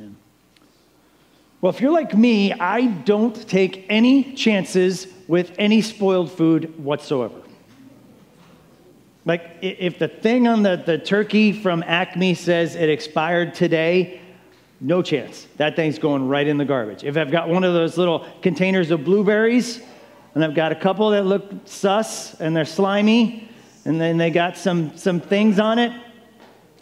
Man. Well, if you're like me, I don't take any chances with any spoiled food whatsoever. Like, if the thing on the, the turkey from Acme says it expired today, no chance. That thing's going right in the garbage. If I've got one of those little containers of blueberries, and I've got a couple that look sus and they're slimy, and then they got some, some things on it,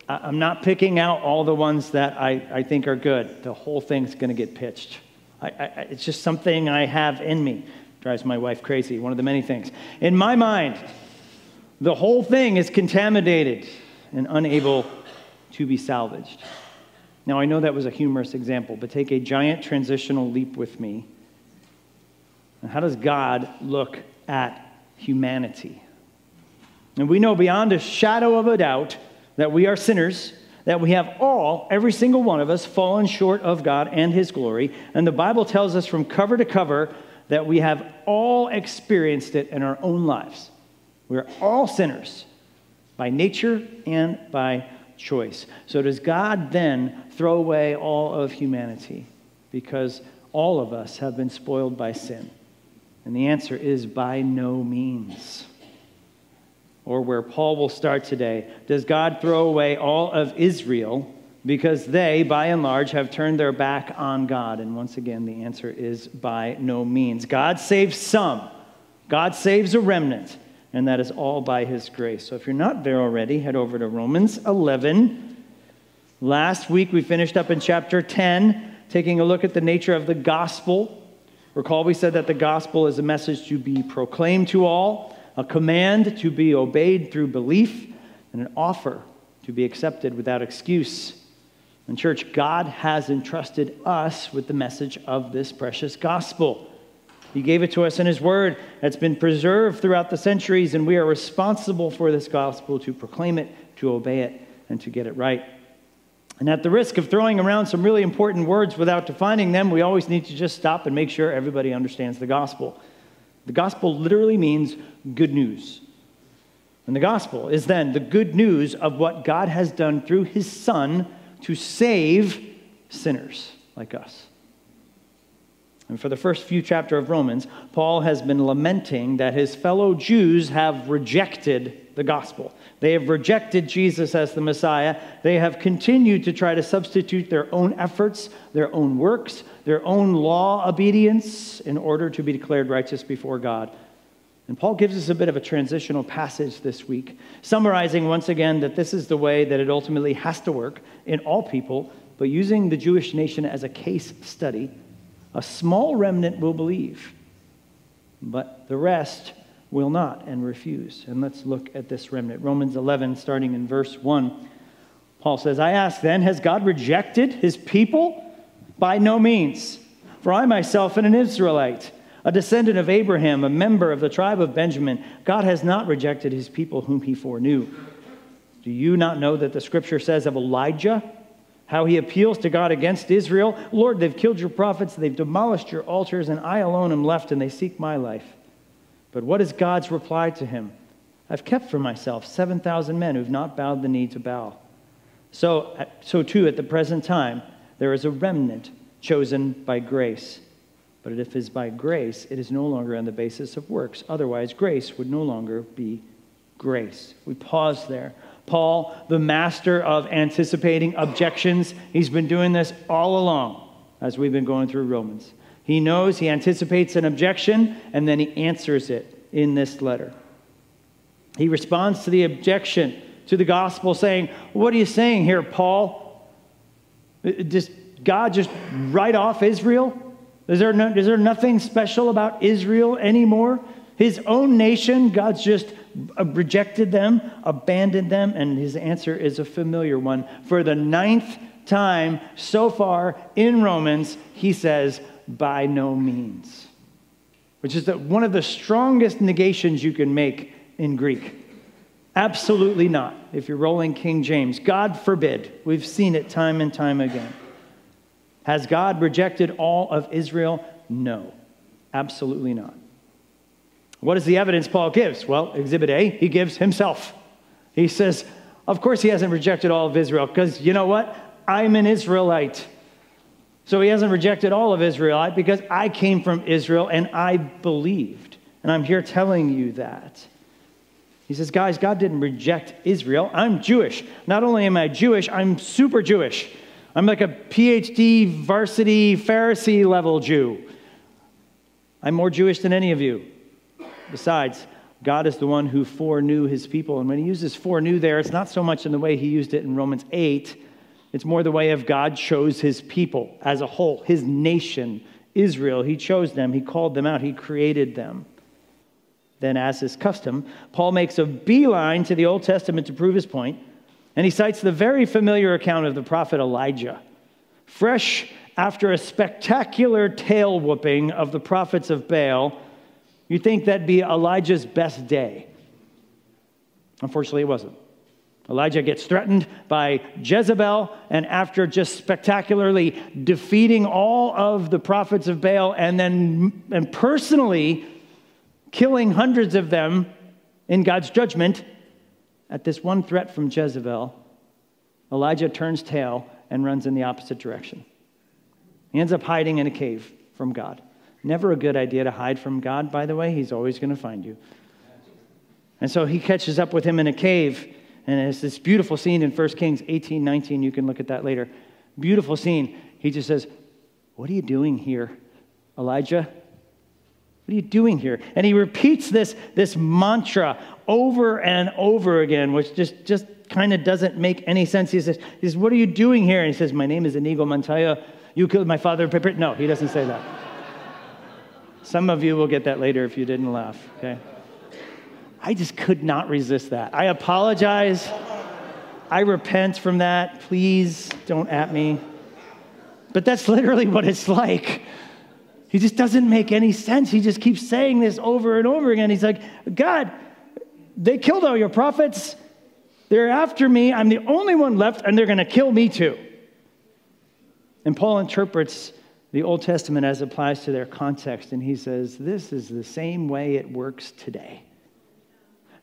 I'm not picking out all the ones that I, I think are good. The whole thing's going to get pitched. I, I, it's just something I have in me. Drives my wife crazy, one of the many things. In my mind, the whole thing is contaminated and unable to be salvaged. Now, I know that was a humorous example, but take a giant transitional leap with me. And how does God look at humanity? And we know beyond a shadow of a doubt that we are sinners, that we have all, every single one of us, fallen short of God and His glory. And the Bible tells us from cover to cover that we have all experienced it in our own lives. We're all sinners by nature and by choice. So, does God then throw away all of humanity because all of us have been spoiled by sin? And the answer is by no means. Or where Paul will start today, does God throw away all of Israel because they, by and large, have turned their back on God? And once again, the answer is by no means. God saves some, God saves a remnant and that is all by his grace. So if you're not there already, head over to Romans 11. Last week we finished up in chapter 10, taking a look at the nature of the gospel. Recall we said that the gospel is a message to be proclaimed to all, a command to be obeyed through belief, and an offer to be accepted without excuse. And, church, God has entrusted us with the message of this precious gospel. He gave it to us in His Word. It's been preserved throughout the centuries, and we are responsible for this gospel to proclaim it, to obey it, and to get it right. And at the risk of throwing around some really important words without defining them, we always need to just stop and make sure everybody understands the gospel. The gospel literally means good news. And the gospel is then the good news of what God has done through his Son to save sinners like us. And for the first few chapters of Romans, Paul has been lamenting that his fellow Jews have rejected the gospel. They have rejected Jesus as the Messiah. They have continued to try to substitute their own efforts, their own works, their own law obedience in order to be declared righteous before God. And Paul gives us a bit of a transitional passage this week, summarizing once again that this is the way that it ultimately has to work in all people, but using the Jewish nation as a case study a small remnant will believe, but the rest will not and refuse. And let's look at this remnant. Romans 11, starting in verse 1. Paul says, I ask then, has God rejected his people? By no means. For I myself am an Israelite, a descendant of Abraham, a member of the tribe of Benjamin. God has not rejected his people whom he foreknew. Do you not know that the scripture says of Elijah? How he appeals to God against Israel. Lord, they've killed your prophets, they've demolished your altars, and I alone am left, and they seek my life. But what is God's reply to him? I've kept for myself 7,000 men who've not bowed the knee to Baal. So, so too, at the present time, there is a remnant chosen by grace. But if it is by grace, it is no longer on the basis of works. Otherwise, grace would no longer be grace. We pause there. Paul, the master of anticipating objections, he's been doing this all along as we've been going through Romans. He knows, he anticipates an objection, and then he answers it in this letter. He responds to the objection to the gospel, saying, What are you saying here, Paul? Does God just write off Israel? Is there, no, is there nothing special about Israel anymore? His own nation, God's just uh, Uh, rejected them, abandoned them, and his answer is a familiar one. For the ninth time so far in Romans, he says, by no means, which is one of the strongest negations you can make in Greek. Absolutely not, if you're rolling King James. God forbid. We've seen it time and time again. Has God rejected all of Israel? No, absolutely not. What is the evidence Paul gives? Well, Exhibit A, he gives himself. He says, Of course, he hasn't rejected all of Israel, because you know what? I'm an Israelite. So he hasn't rejected all of Israel because I came from Israel and I believed. And I'm here telling you that. He says, guys, God didn't reject Israel. I'm Jewish. Not only am I Jewish, I'm super Jewish. I'm like a PhD varsity Pharisee level Jew. I'm more Jewish than any of you. Besides, God is the one who foreknew his people. And when he uses foreknew there, it's not so much in the way he used it in Romans 8, it's more the way of God chose his people as a whole, his nation, Israel. He chose them, he called them out, he created them. Then, as is custom, Paul makes a beeline to the Old Testament to prove his point, and he cites the very familiar account of the prophet Elijah. Fresh after a spectacular tail whooping of the prophets of Baal, you think that'd be Elijah's best day. Unfortunately, it wasn't. Elijah gets threatened by Jezebel, and after just spectacularly defeating all of the prophets of Baal and then and personally killing hundreds of them in God's judgment, at this one threat from Jezebel, Elijah turns tail and runs in the opposite direction. He ends up hiding in a cave from God. Never a good idea to hide from God, by the way. He's always going to find you. And so he catches up with him in a cave, and it's this beautiful scene in 1 Kings 18 19. You can look at that later. Beautiful scene. He just says, What are you doing here, Elijah? What are you doing here? And he repeats this, this mantra over and over again, which just, just kind of doesn't make any sense. He says, he says, What are you doing here? And he says, My name is Inigo Montoya. You killed my father. No, he doesn't say that. Some of you will get that later if you didn't laugh, okay? I just could not resist that. I apologize. I repent from that. Please don't at me. But that's literally what it's like. He just doesn't make any sense. He just keeps saying this over and over again. He's like, God, they killed all your prophets. They're after me. I'm the only one left, and they're going to kill me too. And Paul interprets the Old Testament as applies to their context, and he says, This is the same way it works today.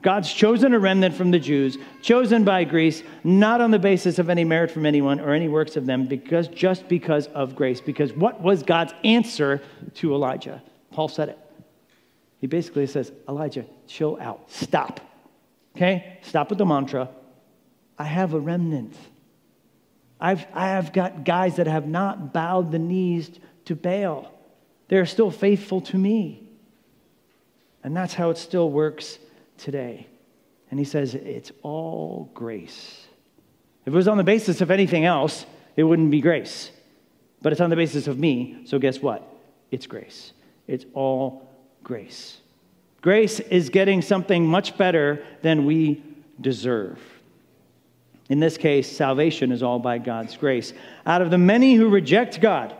God's chosen a remnant from the Jews, chosen by Greece, not on the basis of any merit from anyone or any works of them, because just because of grace. Because what was God's answer to Elijah? Paul said it. He basically says, Elijah, chill out. Stop. Okay? Stop with the mantra. I have a remnant. I've, I have got guys that have not bowed the knees to Baal. They're still faithful to me. And that's how it still works today. And he says, it's all grace. If it was on the basis of anything else, it wouldn't be grace. But it's on the basis of me, so guess what? It's grace. It's all grace. Grace is getting something much better than we deserve. In this case, salvation is all by God's grace. Out of the many who reject God,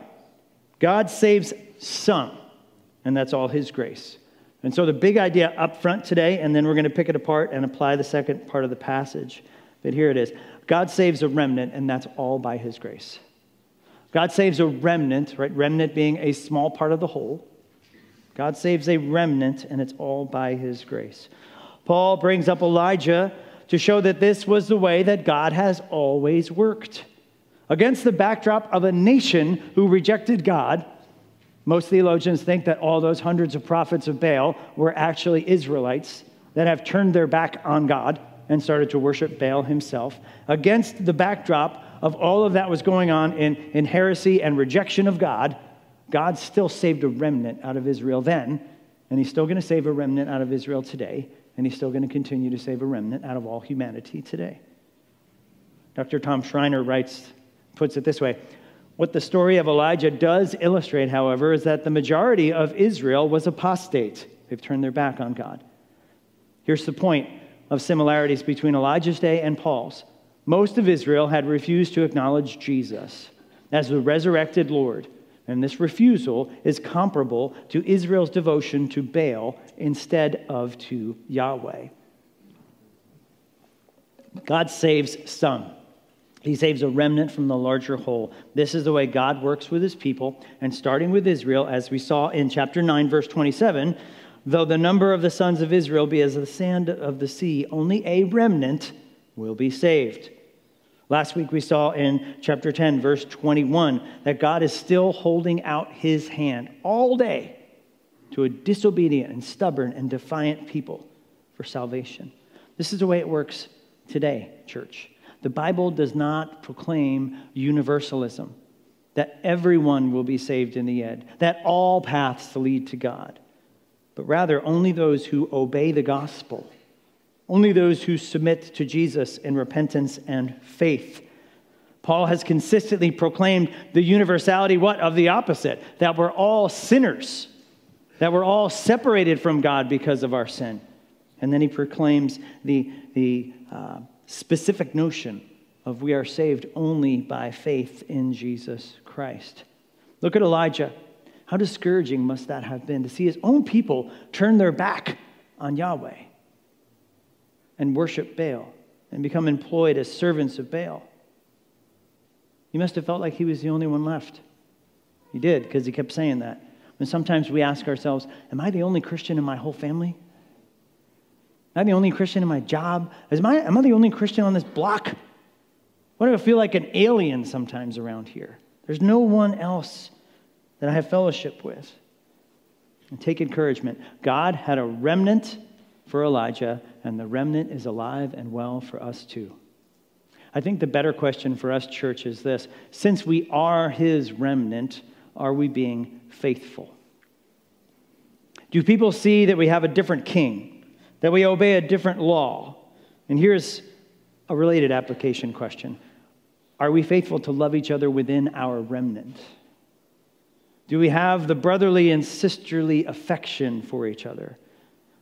God saves some, and that's all His grace. And so the big idea up front today, and then we're going to pick it apart and apply the second part of the passage. But here it is God saves a remnant, and that's all by his grace. God saves a remnant, right? Remnant being a small part of the whole. God saves a remnant, and it's all by his grace. Paul brings up Elijah to show that this was the way that God has always worked. Against the backdrop of a nation who rejected God, most theologians think that all those hundreds of prophets of Baal were actually Israelites that have turned their back on God and started to worship Baal himself. Against the backdrop of all of that was going on in, in heresy and rejection of God, God still saved a remnant out of Israel then, and he's still going to save a remnant out of Israel today, and he's still going to continue to save a remnant out of all humanity today. Dr. Tom Schreiner writes, puts it this way what the story of Elijah does illustrate, however, is that the majority of Israel was apostate. They've turned their back on God. Here's the point of similarities between Elijah's day and Paul's. Most of Israel had refused to acknowledge Jesus as the resurrected Lord, and this refusal is comparable to Israel's devotion to Baal instead of to Yahweh. God saves some. He saves a remnant from the larger whole. This is the way God works with his people. And starting with Israel, as we saw in chapter 9, verse 27, though the number of the sons of Israel be as the sand of the sea, only a remnant will be saved. Last week we saw in chapter 10, verse 21, that God is still holding out his hand all day to a disobedient and stubborn and defiant people for salvation. This is the way it works today, church. The Bible does not proclaim universalism, that everyone will be saved in the end, that all paths lead to God, but rather only those who obey the gospel, only those who submit to Jesus in repentance and faith. Paul has consistently proclaimed the universality what of the opposite that we're all sinners that we're all separated from God because of our sin and then he proclaims the, the uh, specific notion of we are saved only by faith in Jesus Christ. Look at Elijah. How discouraging must that have been to see his own people turn their back on Yahweh and worship Baal and become employed as servants of Baal? He must have felt like he was the only one left. He did, because he kept saying that. And sometimes we ask ourselves, Am I the only Christian in my whole family? Am I the only Christian in my job? Am I the only Christian on this block? Do I feel like an alien sometimes around here? There's no one else that I have fellowship with. And take encouragement. God had a remnant for Elijah, and the remnant is alive and well for us too. I think the better question for us, church, is this since we are his remnant, are we being faithful? Do people see that we have a different king? that we obey a different law. And here's a related application question Are we faithful to love each other within our remnant? Do we have the brotherly and sisterly affection for each other?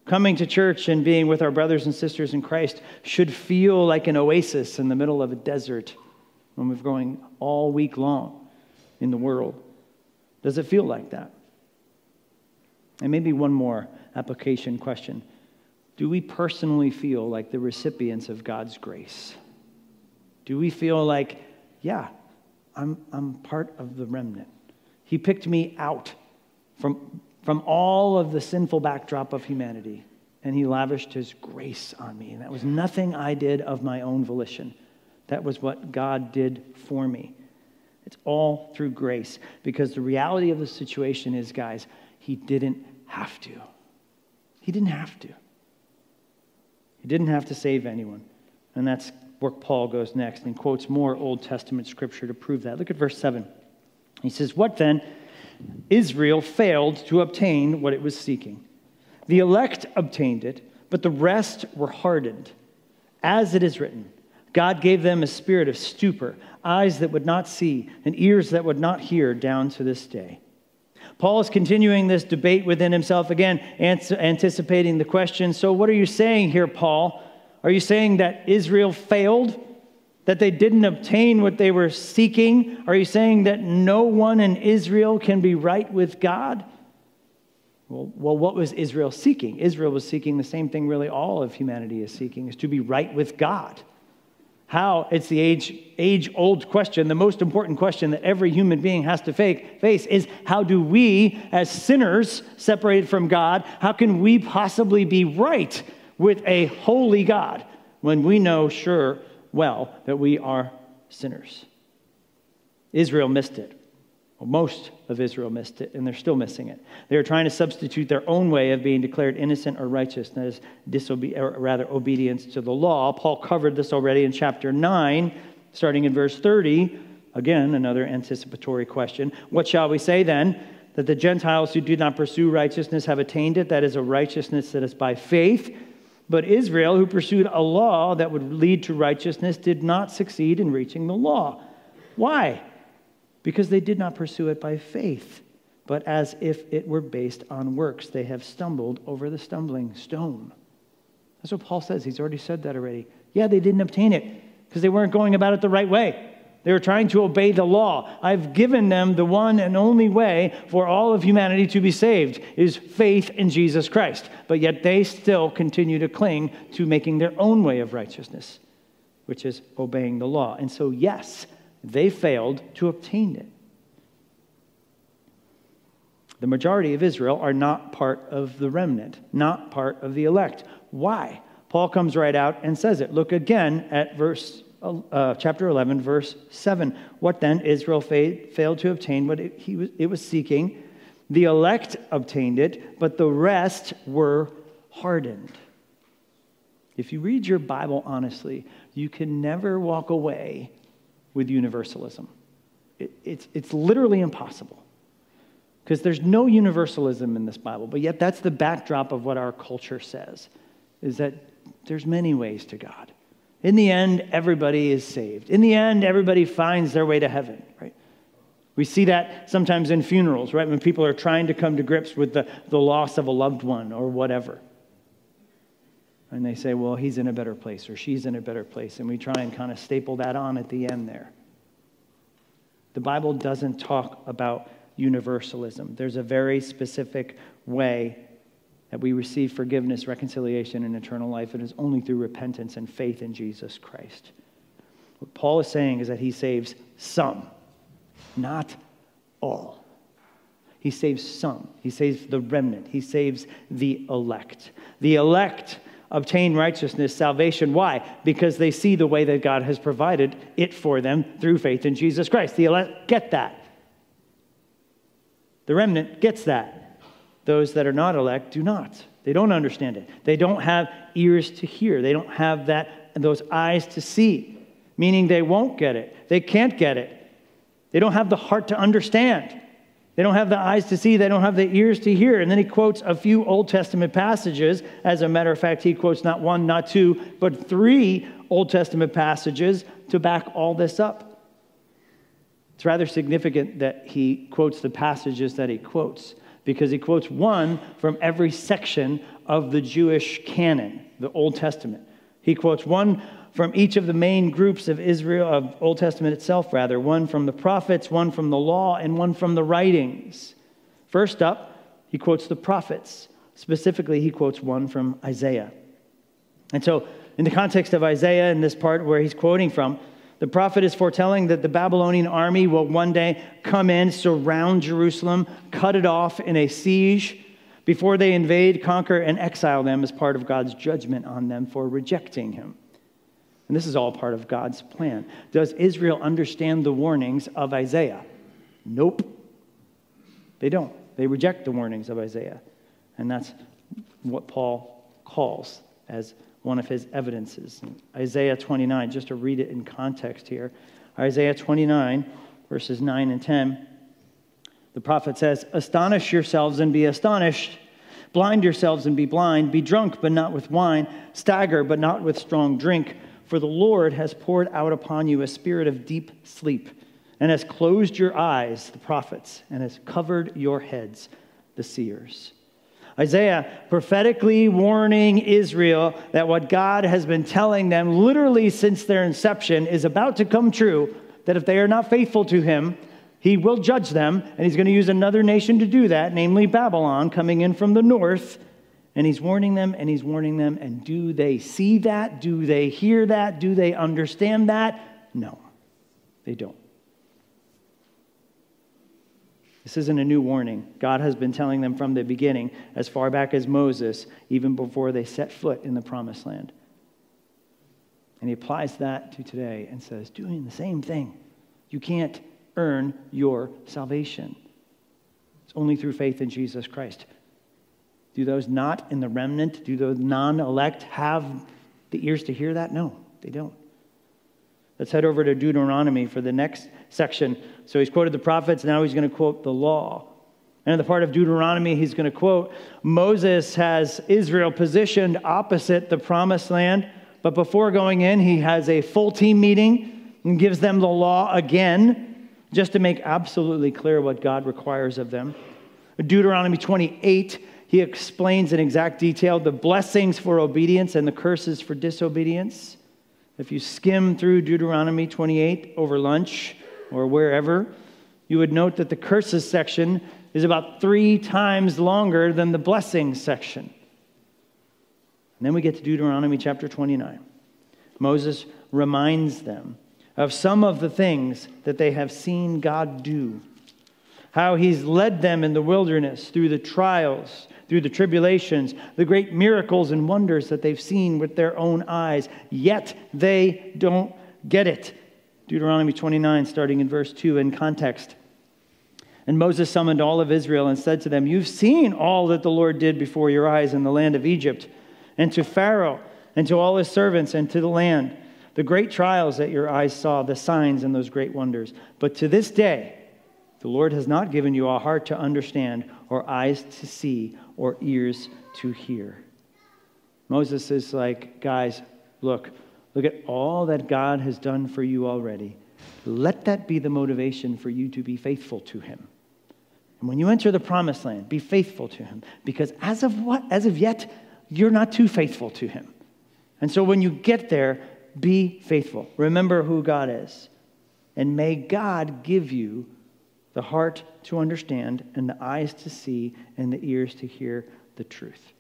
Coming to church and being with our brothers and sisters in Christ should feel like an oasis in the middle of a desert when we're going all week long in the world. Does it feel like that? And maybe one more application question do we personally feel like the recipients of God's grace? Do we feel like, yeah, I'm, I'm part of the remnant? He picked me out from, from all of the sinful backdrop of humanity, and He lavished His grace on me. And that was nothing I did of my own volition, that was what God did for me. It's all through grace because the reality of the situation is, guys, He didn't have to. He didn't have to. He didn't have to save anyone. And that's where Paul goes next and quotes more Old Testament scripture to prove that. Look at verse 7. He says, What then? Israel failed to obtain what it was seeking. The elect obtained it, but the rest were hardened. As it is written, God gave them a spirit of stupor, eyes that would not see, and ears that would not hear down to this day. Paul is continuing this debate within himself again, anticipating the question. So, what are you saying here, Paul? Are you saying that Israel failed? That they didn't obtain what they were seeking? Are you saying that no one in Israel can be right with God? Well, well, what was Israel seeking? Israel was seeking the same thing, really, all of humanity is seeking, is to be right with God. How? It's the age, age old question, the most important question that every human being has to face is how do we, as sinners separated from God, how can we possibly be right with a holy God when we know sure well that we are sinners? Israel missed it. Well, most of Israel missed it, and they're still missing it. They are trying to substitute their own way of being declared innocent or righteous, that is, disobe- or rather, obedience to the law. Paul covered this already in chapter 9, starting in verse 30. Again, another anticipatory question. What shall we say then? That the Gentiles who do not pursue righteousness have attained it, that is, a righteousness that is by faith. But Israel, who pursued a law that would lead to righteousness, did not succeed in reaching the law. Why? because they did not pursue it by faith, but as if it were based on works. They have stumbled over the stumbling stone. That's what Paul says. He's already said that already. Yeah, they didn't obtain it because they weren't going about it the right way. They were trying to obey the law. I've given them the one and only way for all of humanity to be saved is faith in Jesus Christ. But yet they still continue to cling to making their own way of righteousness, which is obeying the law. And so, yes, they failed to obtain it. The majority of Israel are not part of the remnant, not part of the elect. Why? Paul comes right out and says it. Look again at verse uh, chapter 11, verse 7. What then? Israel fa- failed to obtain what it, he was, it was seeking. The elect obtained it, but the rest were hardened. If you read your Bible honestly, you can never walk away with universalism. It, it's, it's literally impossible because there's no universalism in this Bible, but yet that's the backdrop of what our culture says, is that there's many ways to God. In the end, everybody is saved. In the end, everybody finds their way to heaven, right? We see that sometimes in funerals, right? When people are trying to come to grips with the, the loss of a loved one or whatever. And they say, well, he's in a better place or she's in a better place. And we try and kind of staple that on at the end there. The Bible doesn't talk about universalism. There's a very specific way that we receive forgiveness, reconciliation, and eternal life. It is only through repentance and faith in Jesus Christ. What Paul is saying is that he saves some, not all. He saves some. He saves the remnant. He saves the elect. The elect obtain righteousness, salvation. Why? Because they see the way that God has provided it for them through faith in Jesus Christ. The elect get that. The remnant gets that. Those that are not elect do not. They don't understand it. They don't have ears to hear. They don't have that those eyes to see, meaning they won't get it. They can't get it. They don't have the heart to understand. They don't have the eyes to see, they don't have the ears to hear. And then he quotes a few Old Testament passages. As a matter of fact, he quotes not one, not two, but three Old Testament passages to back all this up. It's rather significant that he quotes the passages that he quotes because he quotes one from every section of the Jewish canon, the Old Testament. He quotes one from each of the main groups of Israel, of Old Testament itself, rather, one from the prophets, one from the law, and one from the writings. First up, he quotes the prophets. Specifically, he quotes one from Isaiah. And so, in the context of Isaiah, in this part where he's quoting from, the prophet is foretelling that the Babylonian army will one day come in, surround Jerusalem, cut it off in a siege before they invade, conquer, and exile them as part of God's judgment on them for rejecting him. And this is all part of God's plan. Does Israel understand the warnings of Isaiah? Nope. They don't. They reject the warnings of Isaiah. And that's what Paul calls as one of his evidences. Isaiah 29, just to read it in context here. Isaiah 29, verses 9 and 10. The prophet says, Astonish yourselves and be astonished. Blind yourselves and be blind. Be drunk, but not with wine. Stagger, but not with strong drink for the Lord has poured out upon you a spirit of deep sleep, and has closed your eyes, the prophets, and has covered your heads, the seers. Isaiah prophetically warning Israel that what God has been telling them literally since their inception is about to come true, that if they are not faithful to him, he will judge them, and he's going to use another nation to do that, namely Babylon, coming in from the north and he's warning them and he's warning them. And do they see that? Do they hear that? Do they understand that? No, they don't. This isn't a new warning. God has been telling them from the beginning, as far back as Moses, even before they set foot in the promised land. And he applies that to today and says, doing the same thing. You can't earn your salvation. It's only through faith in Jesus Christ. Do those not in the remnant, do those non elect have the ears to hear that? No, they don't. Let's head over to Deuteronomy for the next section. So he's quoted the prophets, now he's going to quote the law. And in the part of Deuteronomy, he's going to quote Moses has Israel positioned opposite the promised land, but before going in, he has a full team meeting and gives them the law again, just to make absolutely clear what God requires of them. Deuteronomy 28 he explains in exact detail the blessings for obedience and the curses for disobedience. If you skim through Deuteronomy 28 over lunch or wherever, you would note that the curses section is about three times longer than the blessings section. And then we get to Deuteronomy chapter 29. Moses reminds them of some of the things that they have seen God do, how he's led them in the wilderness through the trials through the tribulations, the great miracles and wonders that they've seen with their own eyes, yet they don't Get it. Deuteronomy 29, starting in verse 2, in context. And Moses summoned all of Israel and said to them, You've seen all that the Lord did before your eyes in the land of Egypt, and to Pharaoh, and to all his servants, and to the land, the great trials that your eyes saw, the signs and those great wonders. But to this day, the Lord has not given you a heart to understand, or eyes to see, or ears to hear. Moses is like, Guys, look, look at all that God has done for you already. Let that be the motivation for you to be faithful to him. And when you enter the promised land, be faithful to him because as of what as of yet you're not too faithful to him. And so when you get there, be faithful. Remember who God is. And may God give you the heart to understand and the eyes to see and the ears to hear the truth.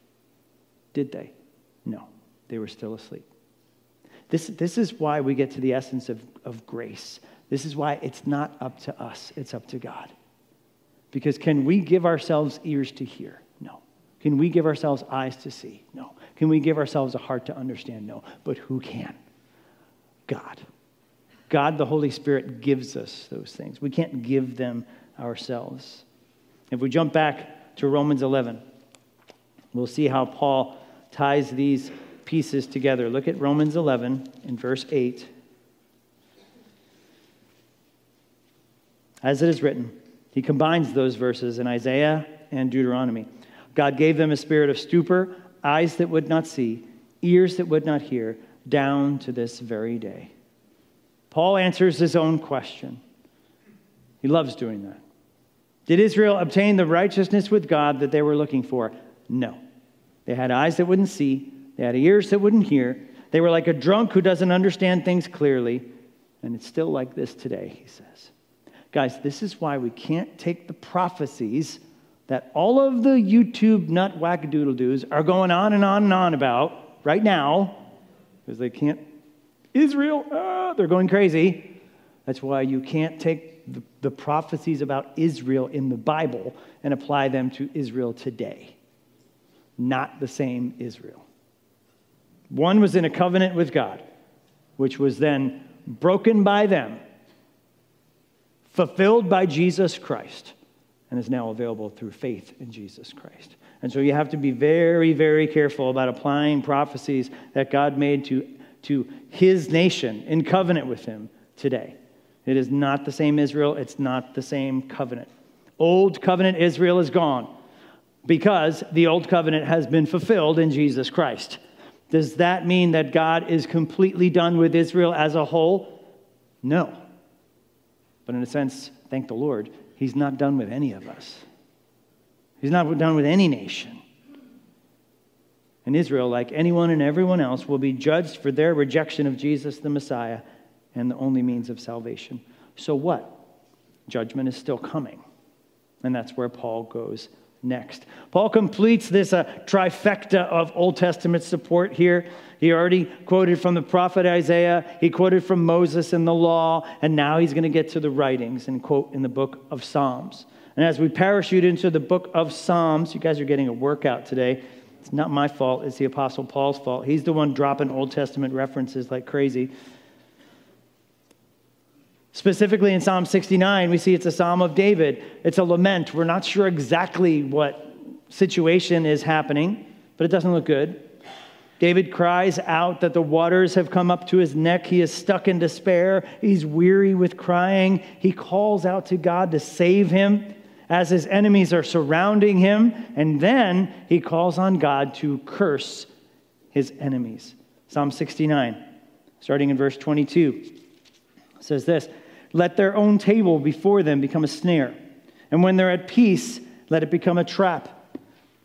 Did they? No. They were still asleep. This, this is why we get to the essence of, of grace. This is why it's not up to us, it's up to God. Because can we give ourselves ears to hear? No. Can we give ourselves eyes to see? No. Can we give ourselves a heart to understand? No. But who can? God. God, the Holy Spirit, gives us those things. We can't give them ourselves. If we jump back to Romans 11, we'll see how Paul ties these pieces together. Look at Romans 11 in verse 8. As it is written, he combines those verses in Isaiah and Deuteronomy. God gave them a spirit of stupor, eyes that would not see, ears that would not hear, down to this very day. Paul answers his own question. He loves doing that. Did Israel obtain the righteousness with God that they were looking for? No. They had eyes that wouldn't see, they had ears that wouldn't hear. They were like a drunk who doesn't understand things clearly. And it's still like this today, he says. Guys, this is why we can't take the prophecies that all of the YouTube nut wackadoodle doos are going on and on and on about right now, because they can't. Israel, ah, they're going crazy. That's why you can't take the, the prophecies about Israel in the Bible and apply them to Israel today. Not the same Israel. One was in a covenant with God, which was then broken by them fulfilled by Jesus Christ and is now available through faith in Jesus Christ. And so you have to be very, very careful about applying prophecies that God made to, to his nation in covenant with him today. It is not the same Israel, it's not the same covenant. Old covenant Israel is gone because the old covenant has been fulfilled in Jesus Christ. Does that mean that God is completely done with Israel as a whole? No. But in a sense, thank the Lord, He's not done with any of us. He's not done with any nation. And Israel, like anyone and everyone else, will be judged for their rejection of Jesus the Messiah and the only means of salvation. So what? Judgment is still coming. And that's where Paul goes next. Paul completes this uh, trifecta of Old Testament support here. He already quoted from the prophet Isaiah, he quoted from Moses and the law, and now he's going to get to the writings and quote in the book of Psalms. And as we parachute into the book of Psalms, you guys are getting a workout today. It's not my fault, it's the Apostle Paul's fault. He's the one dropping Old Testament references like crazy. Specifically in Psalm 69, we see it's a psalm of David. It's a lament. We're not sure exactly what situation is happening, but it doesn't look good. David cries out that the waters have come up to his neck. He is stuck in despair. He's weary with crying. He calls out to God to save him as his enemies are surrounding him. And then he calls on God to curse his enemies. Psalm 69, starting in verse 22, says this let their own table before them become a snare. And when they're at peace, let it become a trap.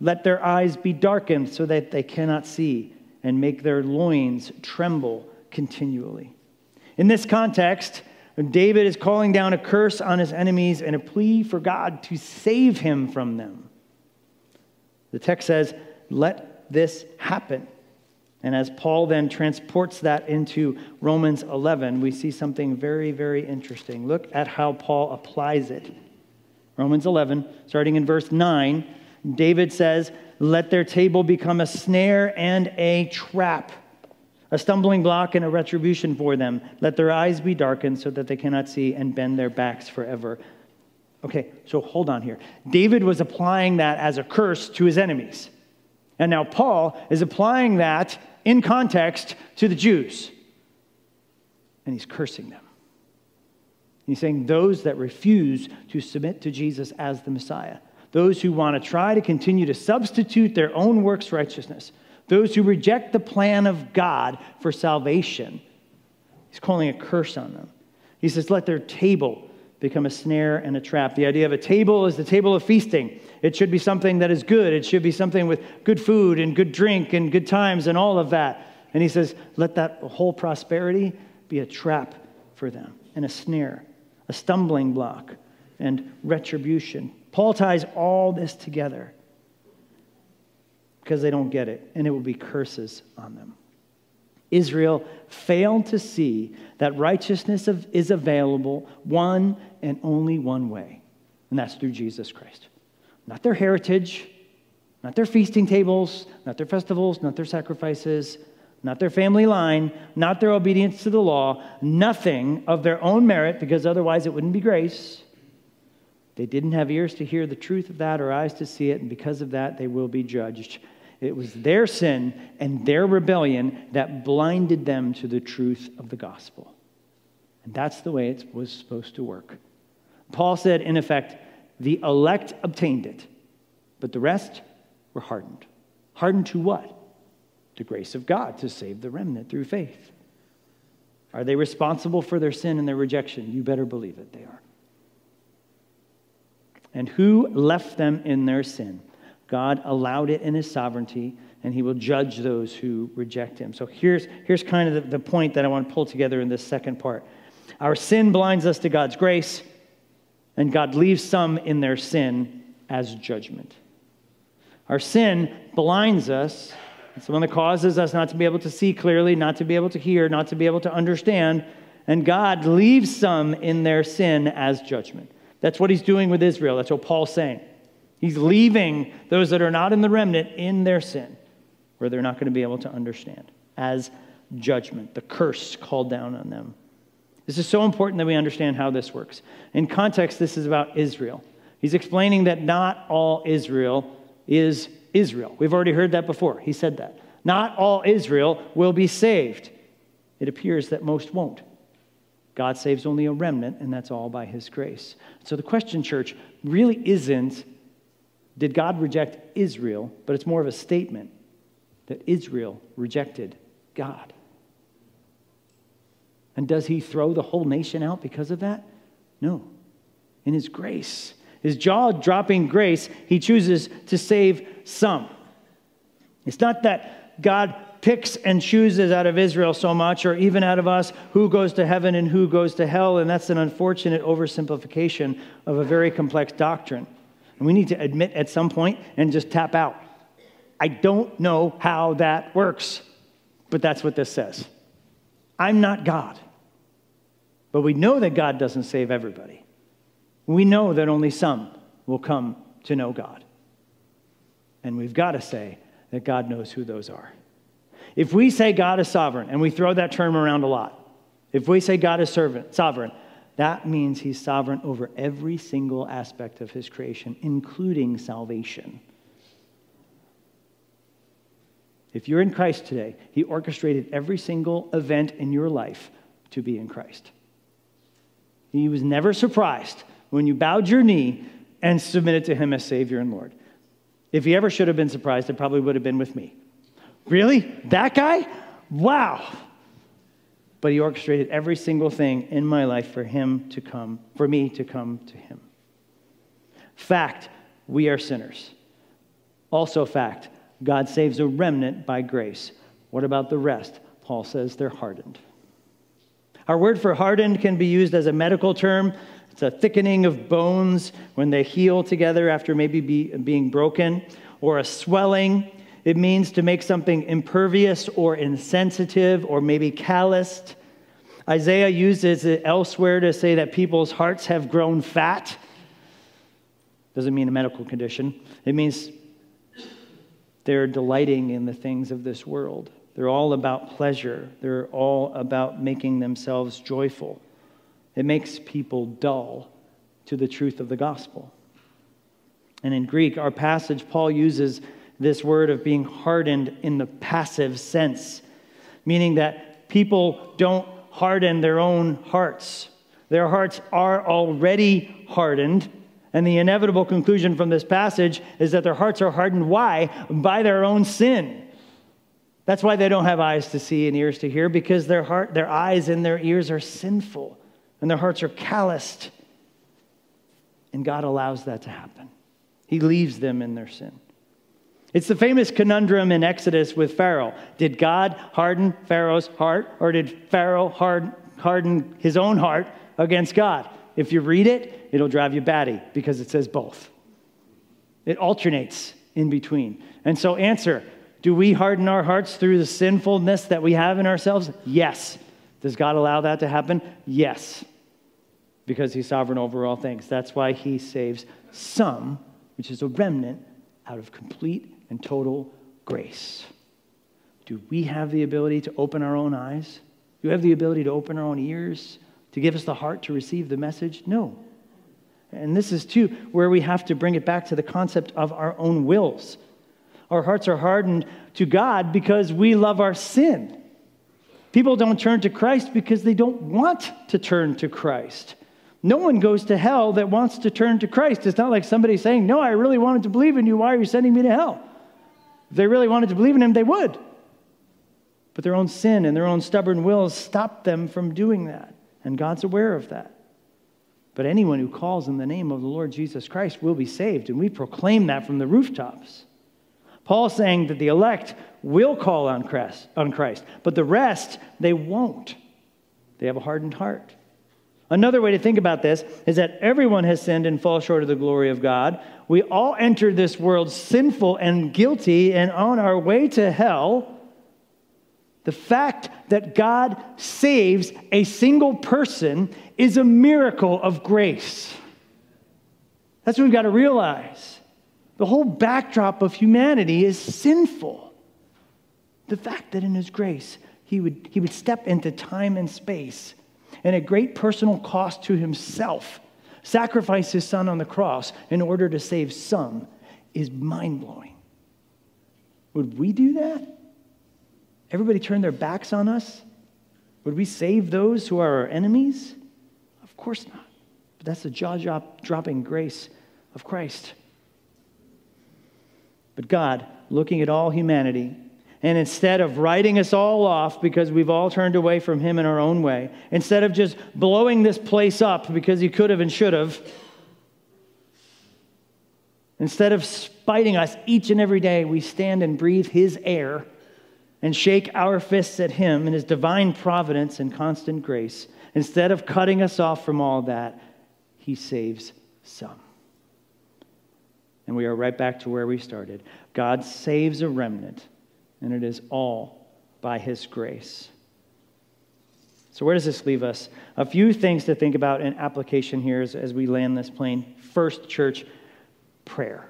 Let their eyes be darkened so that they cannot see, and make their loins tremble continually. In this context, David is calling down a curse on his enemies and a plea for God to save him from them. The text says, Let this happen. And as Paul then transports that into Romans 11, we see something very, very interesting. Look at how Paul applies it. Romans 11, starting in verse 9, David says, Let their table become a snare and a trap, a stumbling block and a retribution for them. Let their eyes be darkened so that they cannot see and bend their backs forever. Okay, so hold on here. David was applying that as a curse to his enemies. And now Paul is applying that in context to the Jews. And he's cursing them. He's saying those that refuse to submit to Jesus as the Messiah, those who want to try to continue to substitute their own works righteousness, those who reject the plan of God for salvation. He's calling a curse on them. He says, Let their table become a snare and a trap. The idea of a table is the table of feasting. It should be something that is good. It should be something with good food and good drink and good times and all of that. And he says, let that whole prosperity be a trap for them and a snare, a stumbling block, and retribution. Paul ties all this together because they don't get it, and it will be curses on them. Israel failed to see that righteousness is available one and only one way, and that's through Jesus Christ. Not their heritage, not their feasting tables, not their festivals, not their sacrifices, not their family line, not their obedience to the law, nothing of their own merit, because otherwise it wouldn't be grace. They didn't have ears to hear the truth of that or eyes to see it, and because of that, they will be judged. It was their sin and their rebellion that blinded them to the truth of the gospel. And that's the way it was supposed to work. Paul said, in effect, the elect obtained it, but the rest were hardened. Hardened to what? The grace of God to save the remnant through faith. Are they responsible for their sin and their rejection? You better believe it, they are. And who left them in their sin? God allowed it in his sovereignty, and he will judge those who reject him. So here's, here's kind of the, the point that I want to pull together in this second part. Our sin blinds us to God's grace, and God leaves some in their sin as judgment. Our sin blinds us. It's one that causes us not to be able to see clearly, not to be able to hear, not to be able to understand. And God leaves some in their sin as judgment. That's what he's doing with Israel. That's what Paul's saying. He's leaving those that are not in the remnant in their sin, where they're not going to be able to understand, as judgment, the curse called down on them. This is so important that we understand how this works. In context, this is about Israel. He's explaining that not all Israel is Israel. We've already heard that before. He said that. Not all Israel will be saved. It appears that most won't. God saves only a remnant, and that's all by his grace. So the question, church, really isn't did God reject Israel, but it's more of a statement that Israel rejected God. And does he throw the whole nation out because of that? No. In his grace, his jaw dropping grace, he chooses to save some. It's not that God picks and chooses out of Israel so much, or even out of us, who goes to heaven and who goes to hell, and that's an unfortunate oversimplification of a very complex doctrine. And we need to admit at some point and just tap out. I don't know how that works, but that's what this says. I'm not God. But we know that God doesn't save everybody. We know that only some will come to know God. And we've got to say that God knows who those are. If we say God is sovereign, and we throw that term around a lot, if we say God is servant, sovereign, that means he's sovereign over every single aspect of his creation, including salvation. If you're in Christ today, he orchestrated every single event in your life to be in Christ. He was never surprised when you bowed your knee and submitted to him as Savior and Lord. If he ever should have been surprised, it probably would have been with me. Really? That guy? Wow but he orchestrated every single thing in my life for him to come, for me to come to him. Fact, we are sinners. Also, fact, God saves a remnant by grace. What about the rest? Paul says they're hardened. Our word for hardened can be used as a medical term. It's a thickening of bones when they heal together after maybe be, being broken, or a swelling it means to make something impervious or insensitive or maybe calloused. Isaiah uses it elsewhere to say that people's hearts have grown fat. Doesn't mean a medical condition. It means they're delighting in the things of this world. They're all about pleasure. They're all about making themselves joyful. It makes people dull to the truth of the gospel. And in Greek, our passage, Paul uses this word of being hardened in the passive sense, meaning that people don't harden their own hearts. Their hearts are already hardened. And the inevitable conclusion from this passage is that their hearts are hardened. Why? By their own sin. That's why they don't have eyes to see and ears to hear, because their, heart, their eyes and their ears are sinful and their hearts are calloused. And God allows that to happen. He leaves them in their sin. It's the famous conundrum in Exodus with Pharaoh. Did God harden Pharaoh's heart, or did Pharaoh harden his own heart against God? If you read it, it'll drive you batty because it says both. It alternates in between. And so, answer do we harden our hearts through the sinfulness that we have in ourselves? Yes. Does God allow that to happen? Yes. Because He's sovereign over all things. That's why He saves some, which is a remnant, out of complete and total grace. Do we have the ability to open our own eyes? Do we have the ability to open our own ears, to give us the heart to receive the message? No. And this is too where we have to bring it back to the concept of our own wills. Our hearts are hardened to God because we love our sin. People don't turn to Christ because they don't want to turn to Christ. No one goes to hell that wants to turn to Christ. It's not like somebody saying, No, I really wanted to believe in you. Why are you sending me to hell? If they really wanted to believe in him, they would. But their own sin and their own stubborn wills stop them from doing that. And God's aware of that. But anyone who calls in the name of the Lord Jesus Christ will be saved. And we proclaim that from the rooftops. Paul's saying that the elect will call on Christ, on Christ, but the rest, they won't. They have a hardened heart. Another way to think about this is that everyone has sinned and fall short of the glory of God. We all enter this world sinful and guilty and on our way to hell. The fact that God saves a single person is a miracle of grace. That's what we've got to realize. The whole backdrop of humanity is sinful. The fact that in His grace, He would, he would step into time and space and at great personal cost to himself, sacrifice his son on the cross in order to save some is mind blowing. Would we do that? Everybody turn their backs on us? Would we save those who are our enemies? Of course not. But that's the jaw dropping grace of Christ. But God, looking at all humanity, and instead of writing us all off because we've all turned away from Him in our own way, instead of just blowing this place up because He could have and should have, instead of spiting us each and every day, we stand and breathe His air and shake our fists at Him in His divine providence and constant grace. Instead of cutting us off from all that, He saves some. And we are right back to where we started. God saves a remnant and it is all by His grace. So, where does this leave us? A few things to think about in application here as, as we land this plane. First, church, prayer.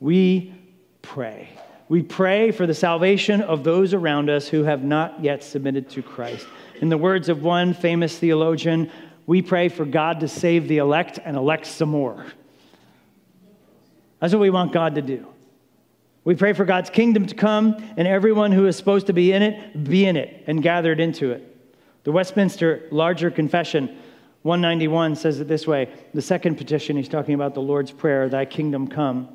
We pray. We pray for the salvation of those around us who have not yet submitted to Christ. In the words of one famous theologian, we pray for God to save the elect and elect some more. That's what we want God to do. We pray for God's kingdom to come and everyone who is supposed to be in it, be in it and gathered into it. The Westminster Larger Confession 191 says it this way the second petition, he's talking about the Lord's Prayer, Thy kingdom come.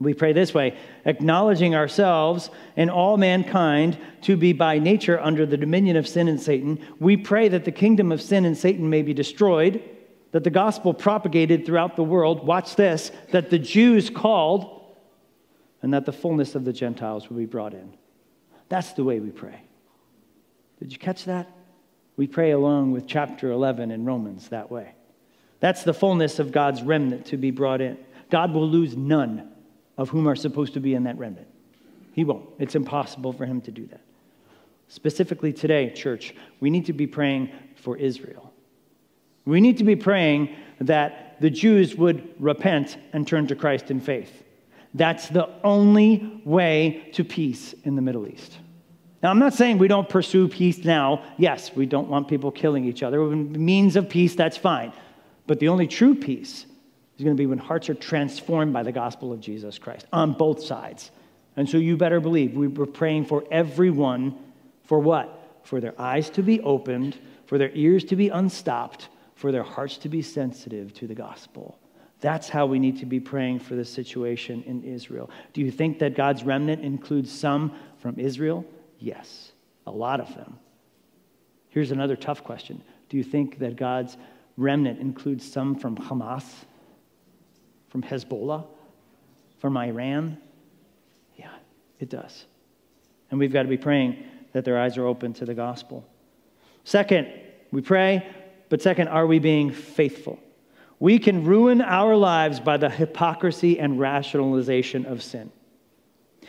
We pray this way acknowledging ourselves and all mankind to be by nature under the dominion of sin and Satan, we pray that the kingdom of sin and Satan may be destroyed, that the gospel propagated throughout the world. Watch this that the Jews called and that the fullness of the Gentiles will be brought in. That's the way we pray. Did you catch that? We pray along with chapter 11 in Romans that way. That's the fullness of God's remnant to be brought in. God will lose none of whom are supposed to be in that remnant. He won't. It's impossible for him to do that. Specifically today, church, we need to be praying for Israel. We need to be praying that the Jews would repent and turn to Christ in faith. That's the only way to peace in the Middle East. Now, I'm not saying we don't pursue peace now. Yes, we don't want people killing each other. Means of peace, that's fine. But the only true peace is going to be when hearts are transformed by the gospel of Jesus Christ on both sides. And so you better believe we were praying for everyone for what? For their eyes to be opened, for their ears to be unstopped, for their hearts to be sensitive to the gospel. That's how we need to be praying for the situation in Israel. Do you think that God's remnant includes some from Israel? Yes, a lot of them. Here's another tough question Do you think that God's remnant includes some from Hamas, from Hezbollah, from Iran? Yeah, it does. And we've got to be praying that their eyes are open to the gospel. Second, we pray, but second, are we being faithful? We can ruin our lives by the hypocrisy and rationalization of sin.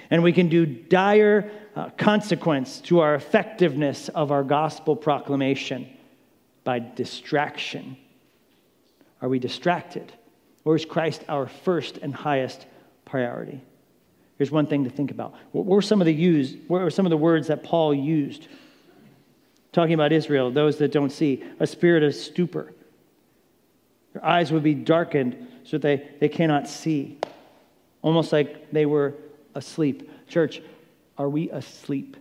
And we can do dire uh, consequence to our effectiveness of our gospel proclamation by distraction. Are we distracted? Or is Christ our first and highest priority? Here's one thing to think about. What were some of the what were some of the words that Paul used? Talking about Israel, those that don't see, a spirit of stupor their eyes would be darkened so that they, they cannot see, almost like they were asleep. Church, are we asleep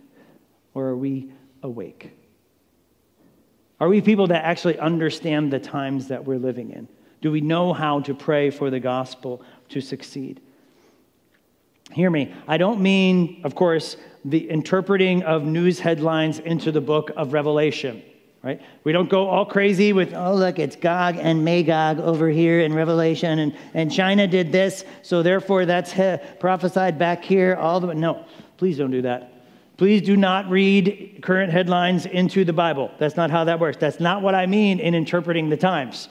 or are we awake? Are we people that actually understand the times that we're living in? Do we know how to pray for the gospel to succeed? Hear me. I don't mean, of course, the interpreting of news headlines into the book of Revelation right? We don't go all crazy with, oh, look, it's Gog and Magog over here in Revelation, and, and China did this, so therefore that's he- prophesied back here. All the. No, please don't do that. Please do not read current headlines into the Bible. That's not how that works. That's not what I mean in interpreting the times.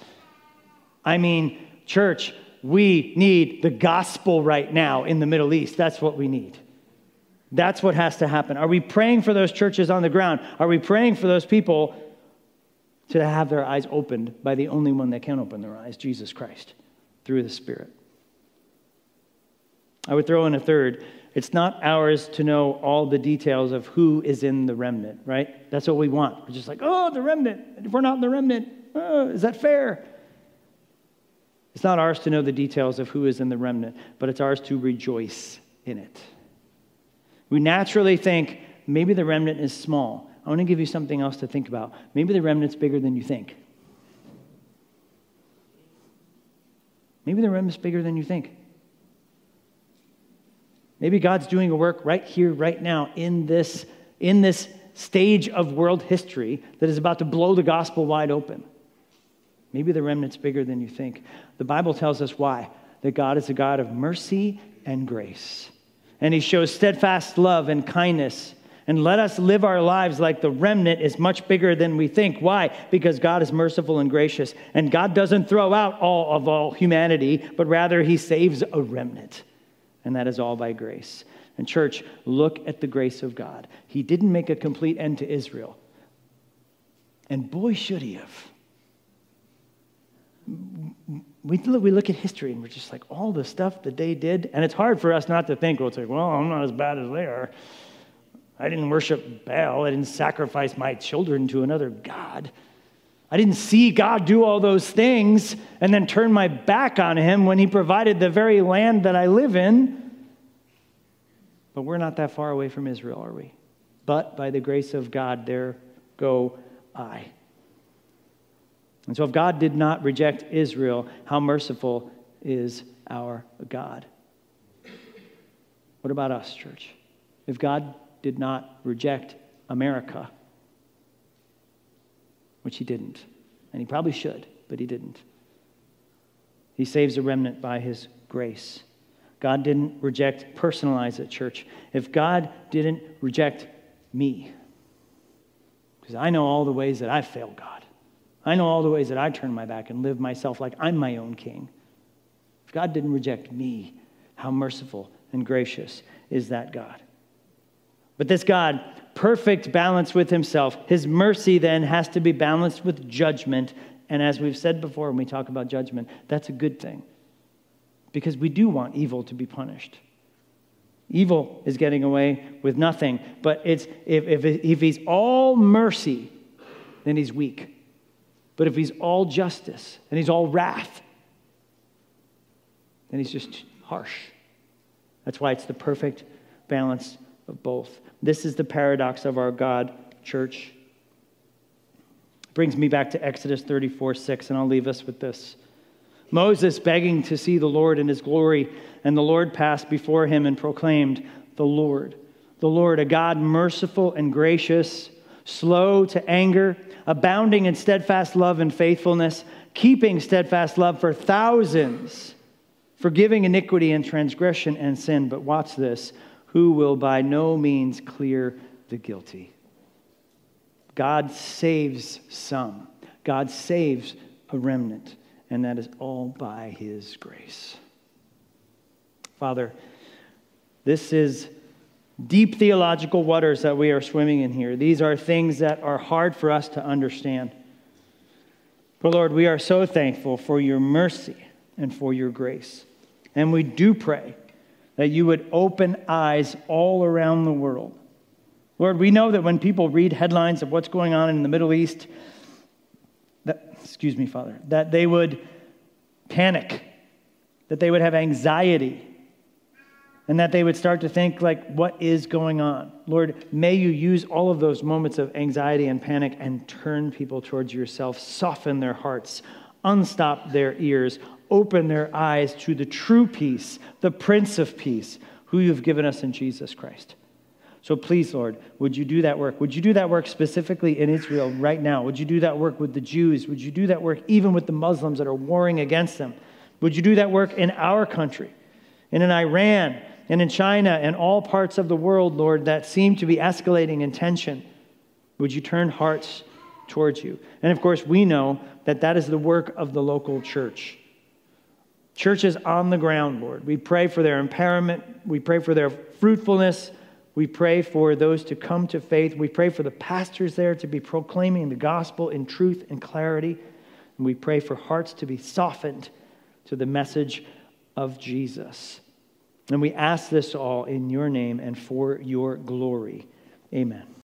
I mean, church, we need the gospel right now in the Middle East. That's what we need. That's what has to happen. Are we praying for those churches on the ground? Are we praying for those people to have their eyes opened by the only one that can open their eyes, Jesus Christ, through the Spirit. I would throw in a third. It's not ours to know all the details of who is in the remnant, right? That's what we want. We're just like, oh, the remnant. If we're not in the remnant, oh, is that fair? It's not ours to know the details of who is in the remnant, but it's ours to rejoice in it. We naturally think maybe the remnant is small. I want to give you something else to think about. Maybe the remnant's bigger than you think. Maybe the remnant's bigger than you think. Maybe God's doing a work right here, right now, in this, in this stage of world history that is about to blow the gospel wide open. Maybe the remnant's bigger than you think. The Bible tells us why that God is a God of mercy and grace. And He shows steadfast love and kindness and let us live our lives like the remnant is much bigger than we think. Why? Because God is merciful and gracious. And God doesn't throw out all of all humanity, but rather he saves a remnant. And that is all by grace. And, church, look at the grace of God. He didn't make a complete end to Israel. And boy, should he have. We look, at history and we're just like, all the stuff that they did. And it's hard for us not to think, well, it's like, well, I'm not as bad as they are. I didn't worship Baal. I didn't sacrifice my children to another God. I didn't see God do all those things and then turn my back on him when he provided the very land that I live in. But we're not that far away from Israel, are we? But by the grace of God, there go I. And so, if God did not reject Israel, how merciful is our God? What about us, church? If God did not reject America, which he didn't. And he probably should, but he didn't. He saves a remnant by his grace. God didn't reject personalize at church. If God didn't reject me, because I know all the ways that I've failed God, I know all the ways that I turn my back and live myself like I'm my own king. If God didn't reject me, how merciful and gracious is that God? But this God, perfect balance with himself, his mercy then has to be balanced with judgment. And as we've said before when we talk about judgment, that's a good thing because we do want evil to be punished. Evil is getting away with nothing. But it's, if, if, if he's all mercy, then he's weak. But if he's all justice and he's all wrath, then he's just harsh. That's why it's the perfect balance of both. This is the paradox of our God, church. Brings me back to Exodus 34 6, and I'll leave us with this. Moses begging to see the Lord in his glory, and the Lord passed before him and proclaimed, The Lord, the Lord, a God merciful and gracious, slow to anger, abounding in steadfast love and faithfulness, keeping steadfast love for thousands, forgiving iniquity and transgression and sin. But watch this who will by no means clear the guilty. God saves some, God saves a remnant and that is all by His grace. Father, this is deep theological waters that we are swimming in here. These are things that are hard for us to understand. But Lord, we are so thankful for your mercy and for your grace. And we do pray that you would open eyes all around the world. Lord, we know that when people read headlines of what's going on in the Middle East, that, excuse me, Father, that they would panic, that they would have anxiety, and that they would start to think, like, what is going on? Lord, may you use all of those moments of anxiety and panic and turn people towards yourself, soften their hearts, unstop their ears, open their eyes to the true peace, the Prince of Peace, who you've given us in Jesus Christ. So please, Lord, would you do that work? Would you do that work specifically in Israel right now? Would you do that work with the Jews? Would you do that work even with the Muslims that are warring against them? Would you do that work in our country and in Iran and in China and all parts of the world, Lord, that seem to be escalating in tension? Would you turn hearts towards you? And of course, we know that that is the work of the local church. Churches on the ground, Lord. We pray for their empowerment, we pray for their fruitfulness. We pray for those to come to faith. We pray for the pastors there to be proclaiming the gospel in truth and clarity. And we pray for hearts to be softened to the message of Jesus. And we ask this all in your name and for your glory. Amen.